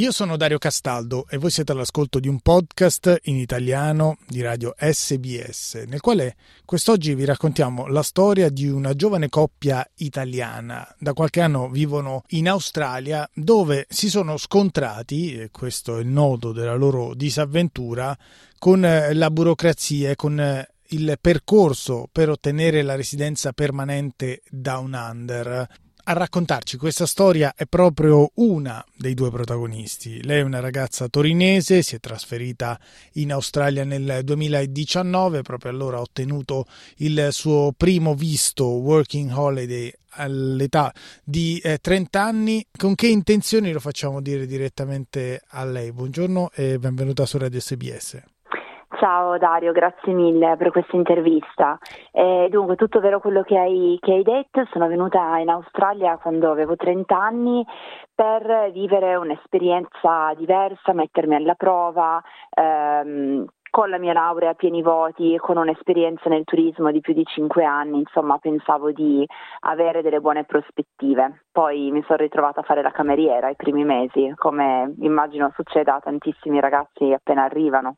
Io sono Dario Castaldo e voi siete all'ascolto di un podcast in italiano di radio SBS, nel quale quest'oggi vi raccontiamo la storia di una giovane coppia italiana. Da qualche anno vivono in Australia dove si sono scontrati, e questo è il nodo della loro disavventura, con la burocrazia e con il percorso per ottenere la residenza permanente Down Under a raccontarci questa storia è proprio una dei due protagonisti. Lei è una ragazza torinese, si è trasferita in Australia nel 2019, proprio allora ha ottenuto il suo primo visto working holiday all'età di eh, 30 anni. Con che intenzioni lo facciamo dire direttamente a lei? Buongiorno e benvenuta su Radio SBS. Ciao Dario, grazie mille per questa intervista. Eh, dunque, tutto vero quello che hai, che hai, detto, sono venuta in Australia quando avevo 30 anni per vivere un'esperienza diversa, mettermi alla prova, ehm, con la mia laurea a pieni voti, con un'esperienza nel turismo di più di 5 anni, insomma pensavo di avere delle buone prospettive. Poi mi sono ritrovata a fare la cameriera i primi mesi, come immagino succeda a tantissimi ragazzi appena arrivano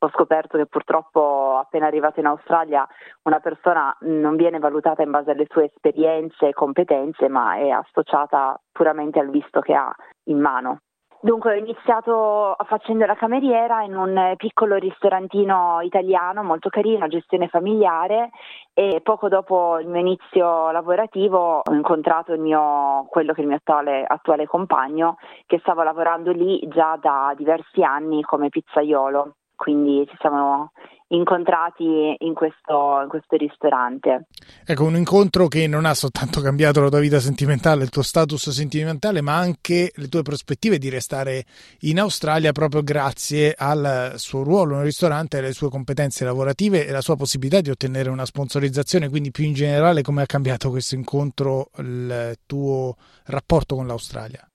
ho scoperto che purtroppo appena arrivata in Australia una persona non viene valutata in base alle sue esperienze e competenze, ma è associata puramente al visto che ha in mano. Dunque ho iniziato facendo la cameriera in un piccolo ristorantino italiano molto carino, gestione familiare e poco dopo il mio inizio lavorativo ho incontrato il mio, quello che è il mio attuale, attuale compagno che stava lavorando lì già da diversi anni come pizzaiolo quindi ci siamo incontrati in questo, in questo, ristorante. Ecco, un incontro che non ha soltanto cambiato la tua vita sentimentale, il tuo status sentimentale, ma anche le tue prospettive di restare in Australia proprio grazie al suo ruolo nel ristorante, alle sue competenze lavorative e la sua possibilità di ottenere una sponsorizzazione. Quindi, più in generale, come ha cambiato questo incontro il tuo rapporto con l'Australia?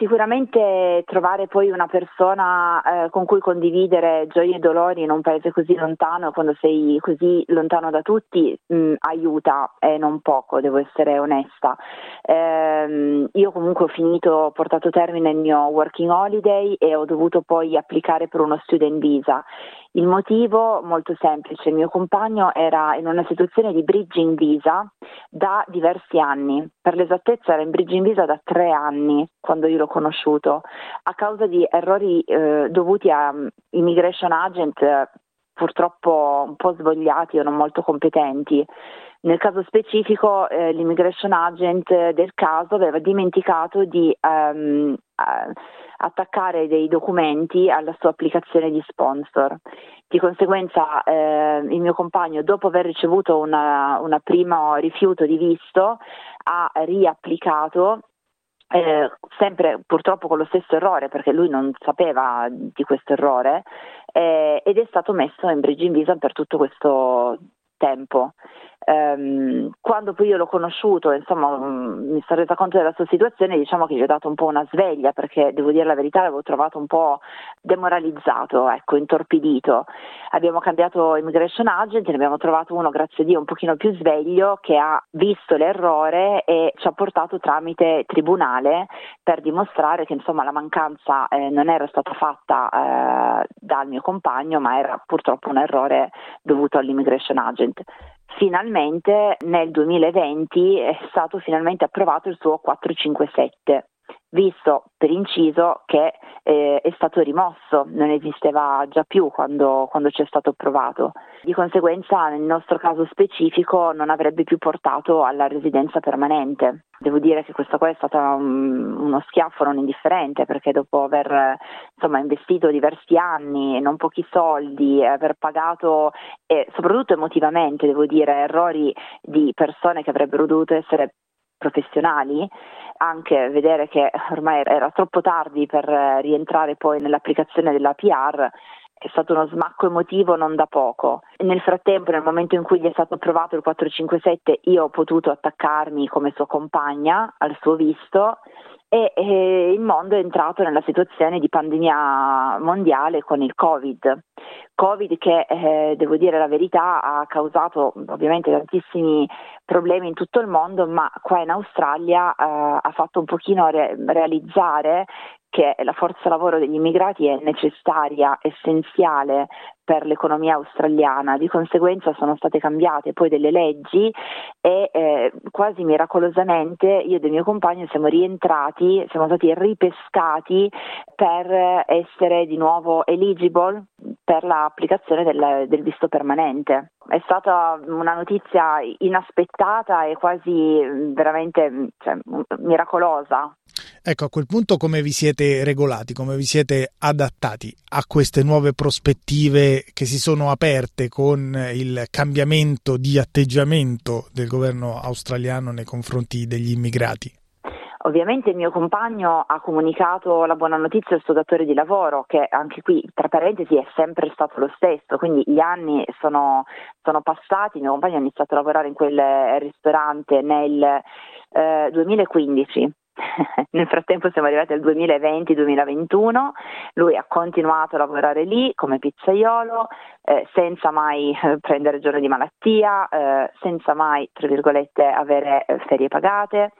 Sicuramente trovare poi una persona eh, con cui condividere gioie e dolori in un paese così lontano, quando sei così lontano da tutti, mh, mm, aiuta e non poco, devo essere onesta. Eh, io comunque ho finito, ho portato termine il mio working holiday e ho dovuto poi applicare per uno student visa il motivo molto semplice, il mio compagno era in una situazione di bridging visa da diversi anni, per l'esattezza era in bridging visa da tre anni quando io l'ho conosciuto, a causa di errori eh, dovuti a um, immigration agent eh, purtroppo un po' svogliati o non molto competenti. Nel caso specifico eh, l'immigration agent del caso aveva dimenticato di um, attaccare dei documenti alla sua applicazione di sponsor. Di conseguenza eh, il mio compagno, dopo aver ricevuto una primo rifiuto di visto, ha riapplicato eh, sempre purtroppo con lo stesso errore perché lui non sapeva di questo errore eh, ed è stato messo in bridging visa per tutto questo tempo. Um, quando poi io l'ho conosciuto, insomma, um, mi sono resa conto della sua situazione, diciamo che gli ho dato un po' una sveglia perché devo dire la verità, l'avevo trovato un po' demoralizzato, ecco, intorpidito. Abbiamo cambiato immigration agent, ne abbiamo trovato uno, grazie a Dio, un pochino più sveglio che ha visto l'errore e ci ha portato tramite tribunale per dimostrare che insomma la mancanza eh, non era stata fatta eh, dal mio compagno, ma era purtroppo un errore dovuto all'immigration agent finalmente nel 2020 è stato finalmente approvato il suo 457 visto per inciso che eh, è stato rimosso, non esisteva già più quando, quando c'è stato approvato. Di conseguenza nel nostro caso specifico non avrebbe più portato alla residenza permanente. Devo dire che questo qua è stato un, uno schiaffo non indifferente perché dopo aver insomma, investito diversi anni, non pochi soldi, aver pagato e soprattutto emotivamente, devo dire, errori di persone che avrebbero dovuto essere professionali, anche vedere che ormai era troppo tardi per rientrare poi nell'applicazione della PR è stato uno smacco emotivo non da poco. Nel frattempo, nel momento in cui gli è stato approvato il 457, io ho potuto attaccarmi come sua compagna al suo visto e, e, il mondo è entrato nella situazione di pandemia mondiale con il Covid. Covid che, eh, devo dire la verità, ha causato ovviamente tantissimi problemi in tutto il mondo, ma qua in Australia eh, ha fatto un pochino re- realizzare che la forza lavoro degli immigrati è necessaria, essenziale per l'economia australiana, di conseguenza sono state cambiate poi delle leggi e eh, quasi miracolosamente io e il mio compagno siamo rientrati, siamo stati ripescati per essere di nuovo eligible per l'applicazione del, del visto permanente. È stata una notizia inaspettata e quasi veramente cioè, miracolosa Ecco, a quel punto come vi siete regolati, come vi siete adattati a queste nuove prospettive che si sono aperte con il cambiamento di atteggiamento del governo australiano nei confronti degli immigrati? Ovviamente il mio compagno ha comunicato la buona notizia al suo datore di lavoro, che anche qui, tra parentesi, è sempre stato lo stesso, quindi gli anni sono, sono passati, il mio compagno ha iniziato a lavorare in quel ristorante nel eh, 2015 Nel frattempo siamo arrivati al 2020-2021, lui ha continuato a lavorare lì come pizzaiolo, eh, senza mai eh, prendere giorni di malattia, eh, senza mai, tra virgolette, avere eh, ferie pagate,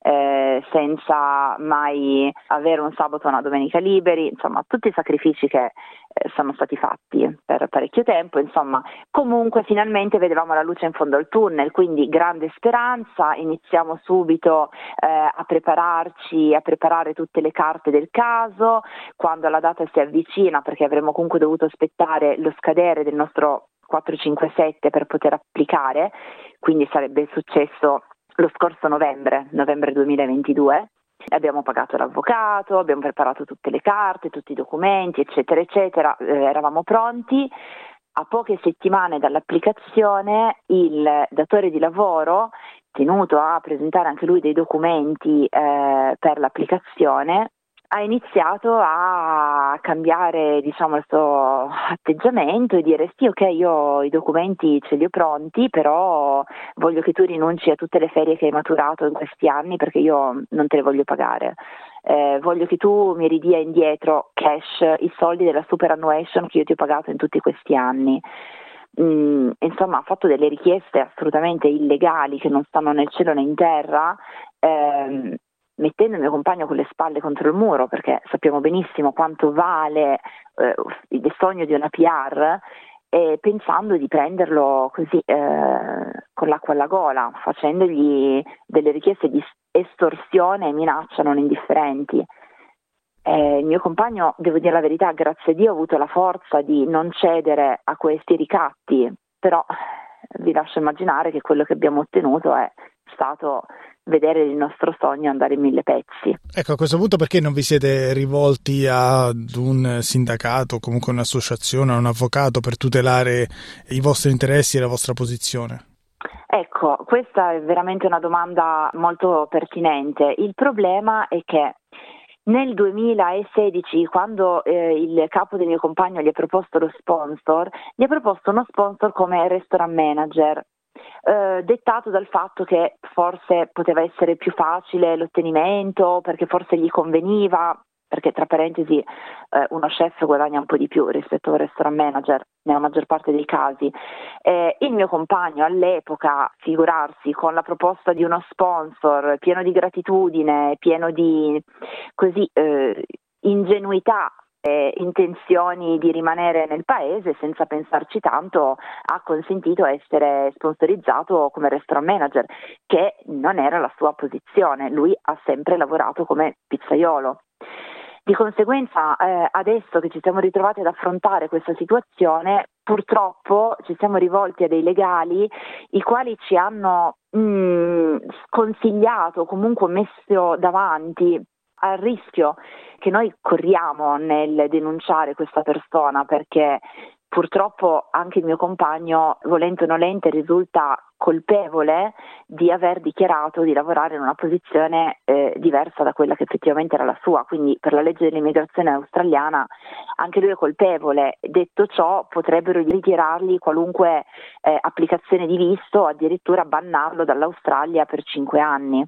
eh, senza mai avere un sabato o una domenica liberi, insomma tutti i sacrifici che eh, sono stati fatti per parecchio tempo, insomma comunque finalmente vedevamo la luce in fondo al tunnel, quindi grande speranza, iniziamo subito a prepararci, a preparare tutte le carte del caso, quando la data si avvicina perché avremmo comunque dovuto aspettare lo scadere del nostro 457 per poter applicare, quindi sarebbe successo lo scorso novembre, novembre 2022. Abbiamo pagato l'avvocato, abbiamo preparato tutte le carte, tutti i documenti, eccetera, eccetera, eh, eravamo pronti. A poche settimane dall'applicazione il datore di lavoro, tenuto a presentare anche lui dei documenti eh, per l'applicazione, ha iniziato a cambiare diciamo, il suo atteggiamento e dire sì ok io i documenti ce li ho pronti però voglio che tu rinunci a tutte le ferie che hai maturato in questi anni perché io non te le voglio pagare. Eh, voglio che tu mi ridia indietro cash i soldi della superannuation che io ti ho pagato in tutti questi anni. Mm, insomma ha fatto delle richieste assolutamente illegali che non stanno in cielo né in terra ehm, mettendo il mio compagno con le spalle contro il muro perché sappiamo benissimo quanto vale eh, il sogno di una PR e pensando di prenderlo così eh, con l'acqua alla gola, facendogli delle richieste di estorsione e minaccia non indifferenti. Eh, il mio compagno, devo dire la verità, grazie a Dio ha avuto la forza di non cedere a questi ricatti, però vi lascio immaginare che quello che abbiamo ottenuto è stato vedere il nostro sogno andare in mille pezzi. Ecco, a questo punto perché non vi siete rivolti ad un sindacato, comunque un'associazione, a un avvocato per tutelare i vostri interessi e la vostra posizione? Ecco, questa è veramente una domanda molto pertinente. Il problema è che nel 2016, quando eh, il capo del mio compagno gli ha proposto lo sponsor, gli ha proposto uno sponsor come restaurant manager eh, dettato dal fatto che forse poteva essere più facile l'ottenimento, perché forse gli conveniva, perché tra parentesi eh, uno chef guadagna un po' di più rispetto a un restaurant manager nella maggior parte dei casi. Eh, il mio compagno all'epoca, figurarsi, con la proposta di uno sponsor pieno di gratitudine, pieno di così, eh, ingenuità eh, intenzioni di rimanere nel paese senza pensarci tanto ha consentito essere sponsorizzato come restaurant manager che non era la sua posizione, lui ha sempre lavorato come pizzaiolo. Di conseguenza eh, adesso che ci siamo ritrovati ad affrontare questa situazione purtroppo ci siamo rivolti a dei legali i quali ci hanno mh, mm, sconsigliato, comunque messo davanti al rischio che noi corriamo nel denunciare questa persona perché purtroppo anche il mio compagno, volente o nolente, risulta colpevole di aver dichiarato di lavorare in una posizione eh, diversa da quella che effettivamente era la sua, quindi per la legge dell'immigrazione australiana anche lui è colpevole. Detto ciò, potrebbero ritirargli qualunque eh, applicazione di visto addirittura bannarlo dall'Australia per cinque anni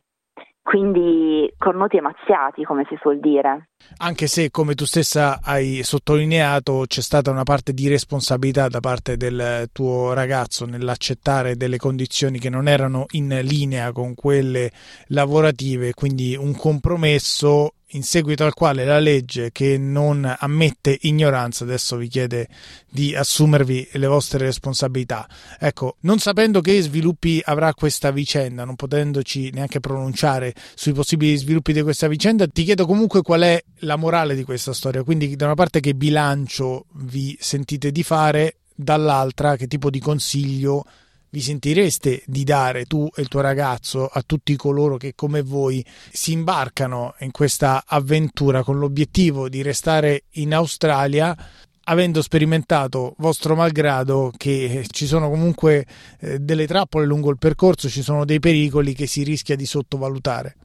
quindi cornuti e mazziati, come si suol dire. Anche se, come tu stessa hai sottolineato, c'è stata una parte di responsabilità da parte del tuo ragazzo nell'accettare delle condizioni che non erano in linea con quelle lavorative, quindi un compromesso in seguito al quale la legge che non ammette ignoranza adesso vi chiede di assumervi le vostre responsabilità. Ecco, non sapendo che sviluppi avrà questa vicenda, non potendoci neanche pronunciare sui possibili sviluppi di questa vicenda, ti chiedo comunque qual è la morale di questa storia. Quindi, da una parte, che bilancio vi sentite di fare, dall'altra, che tipo di consiglio vi sentireste di dare tu e il tuo ragazzo a tutti coloro che come voi si imbarcano in questa avventura con l'obiettivo di restare in Australia avendo sperimentato vostro malgrado che ci sono comunque eh, delle trappole lungo il percorso, ci sono dei pericoli che si rischia di sottovalutare.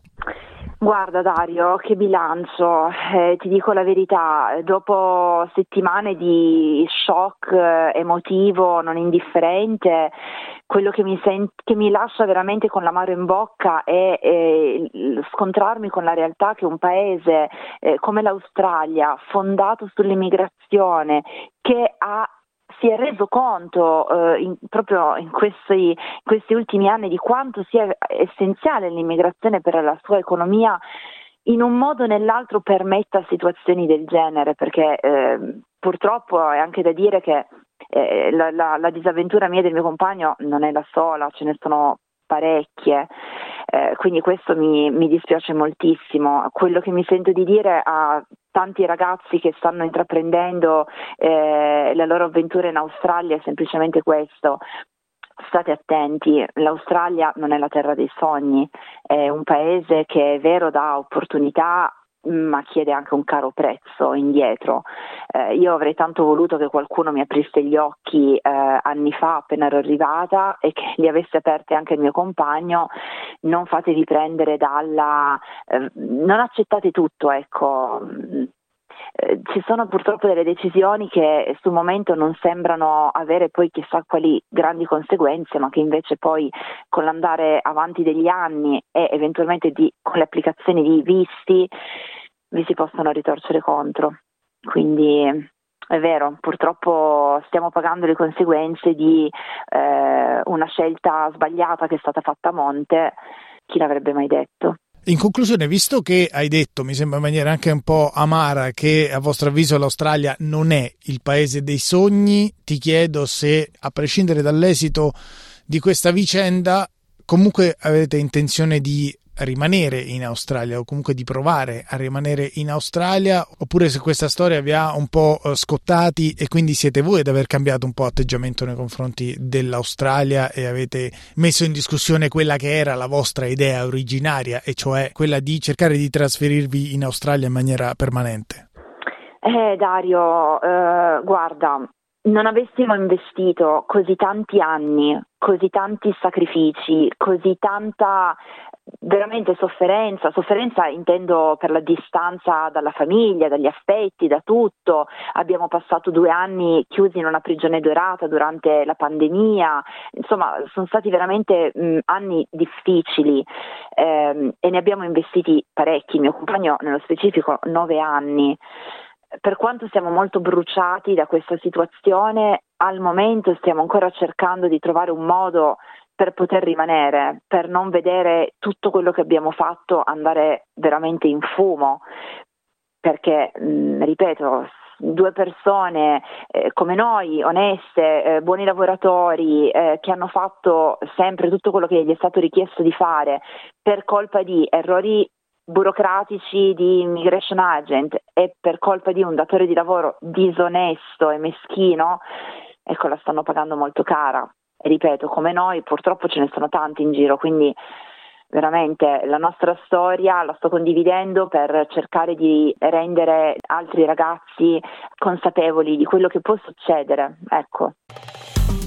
Guarda Dario, che bilancio, eh, ti dico la verità, dopo settimane di shock eh, emotivo non indifferente, quello che mi, sent- che mi lascia veramente con l'amaro in bocca è, è scontrarmi con la realtà che un paese eh, come l'Australia, fondato sull'immigrazione, che ha si è reso conto eh, in, proprio in questi, questi, ultimi anni di quanto sia essenziale l'immigrazione per la sua economia, in un modo o nell'altro permetta situazioni del genere, perché eh, purtroppo è anche da dire che eh, la, la, la disavventura mia e del mio compagno non è la sola, ce ne sono parecchie, eh, quindi questo mi, mi, dispiace moltissimo. Quello che mi sento di dire a tanti ragazzi che stanno intraprendendo eh, la loro avventura in Australia è semplicemente questo. State attenti, l'Australia non è la terra dei sogni, è un paese che è vero dà opportunità ma chiede anche un caro prezzo indietro. Eh, io avrei tanto voluto che qualcuno mi aprisse gli occhi eh, anni fa appena ero arrivata e che li avesse aperti anche il mio compagno. Non fatevi prendere dalla... Eh, non accettate tutto, ecco. Eh, ci sono purtroppo delle decisioni che sul momento non sembrano avere poi chissà quali grandi conseguenze, ma che invece poi con l'andare avanti degli anni e eventualmente di, con le applicazioni di visti vi si possono ritorcere contro. Quindi è vero, purtroppo stiamo pagando le conseguenze di eh, una scelta sbagliata che è stata fatta a monte, chi l'avrebbe mai detto? In conclusione, visto che hai detto, mi sembra in maniera anche un po' amara, che a vostro avviso l'Australia non è il paese dei sogni, ti chiedo se, a prescindere dall'esito di questa vicenda, comunque avete intenzione di rimanere in Australia o comunque di provare a rimanere in Australia oppure se questa storia vi ha un po' eh, scottati e quindi siete voi ad aver cambiato un po' atteggiamento nei confronti dell'Australia e avete messo in discussione quella che era la vostra idea originaria e cioè quella di cercare di trasferirvi in Australia in maniera permanente. Eh Dario, eh, guarda, non avessimo investito così tanti anni, così tanti sacrifici, così tanta veramente sofferenza, sofferenza intendo per la distanza dalla famiglia, dagli affetti, da tutto. Abbiamo passato due anni chiusi in una prigione dorata durante la pandemia, insomma sono stati veramente mh, anni difficili ehm, e ne abbiamo investiti parecchi, mio compagno nello specifico nove anni. Per quanto siamo molto bruciati da questa situazione, al momento stiamo ancora cercando di trovare un modo per poter rimanere, per non vedere tutto quello che abbiamo fatto andare veramente in fumo, perché, mh, ripeto, due persone eh, come noi, oneste, eh, buoni lavoratori, eh, che hanno fatto sempre tutto quello che gli è stato richiesto di fare per colpa di errori burocratici di immigration agent e per colpa di un datore di lavoro disonesto e meschino, ecco la stanno pagando molto cara. Ripeto, come noi purtroppo ce ne sono tanti in giro, quindi veramente la nostra storia la sto condividendo per cercare di rendere altri ragazzi consapevoli di quello che può succedere. Ecco.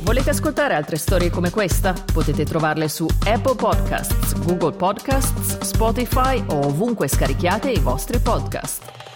Volete ascoltare altre storie come questa? Potete trovarle su Apple Podcasts, Google Podcasts, Spotify o ovunque scarichiate i vostri podcast.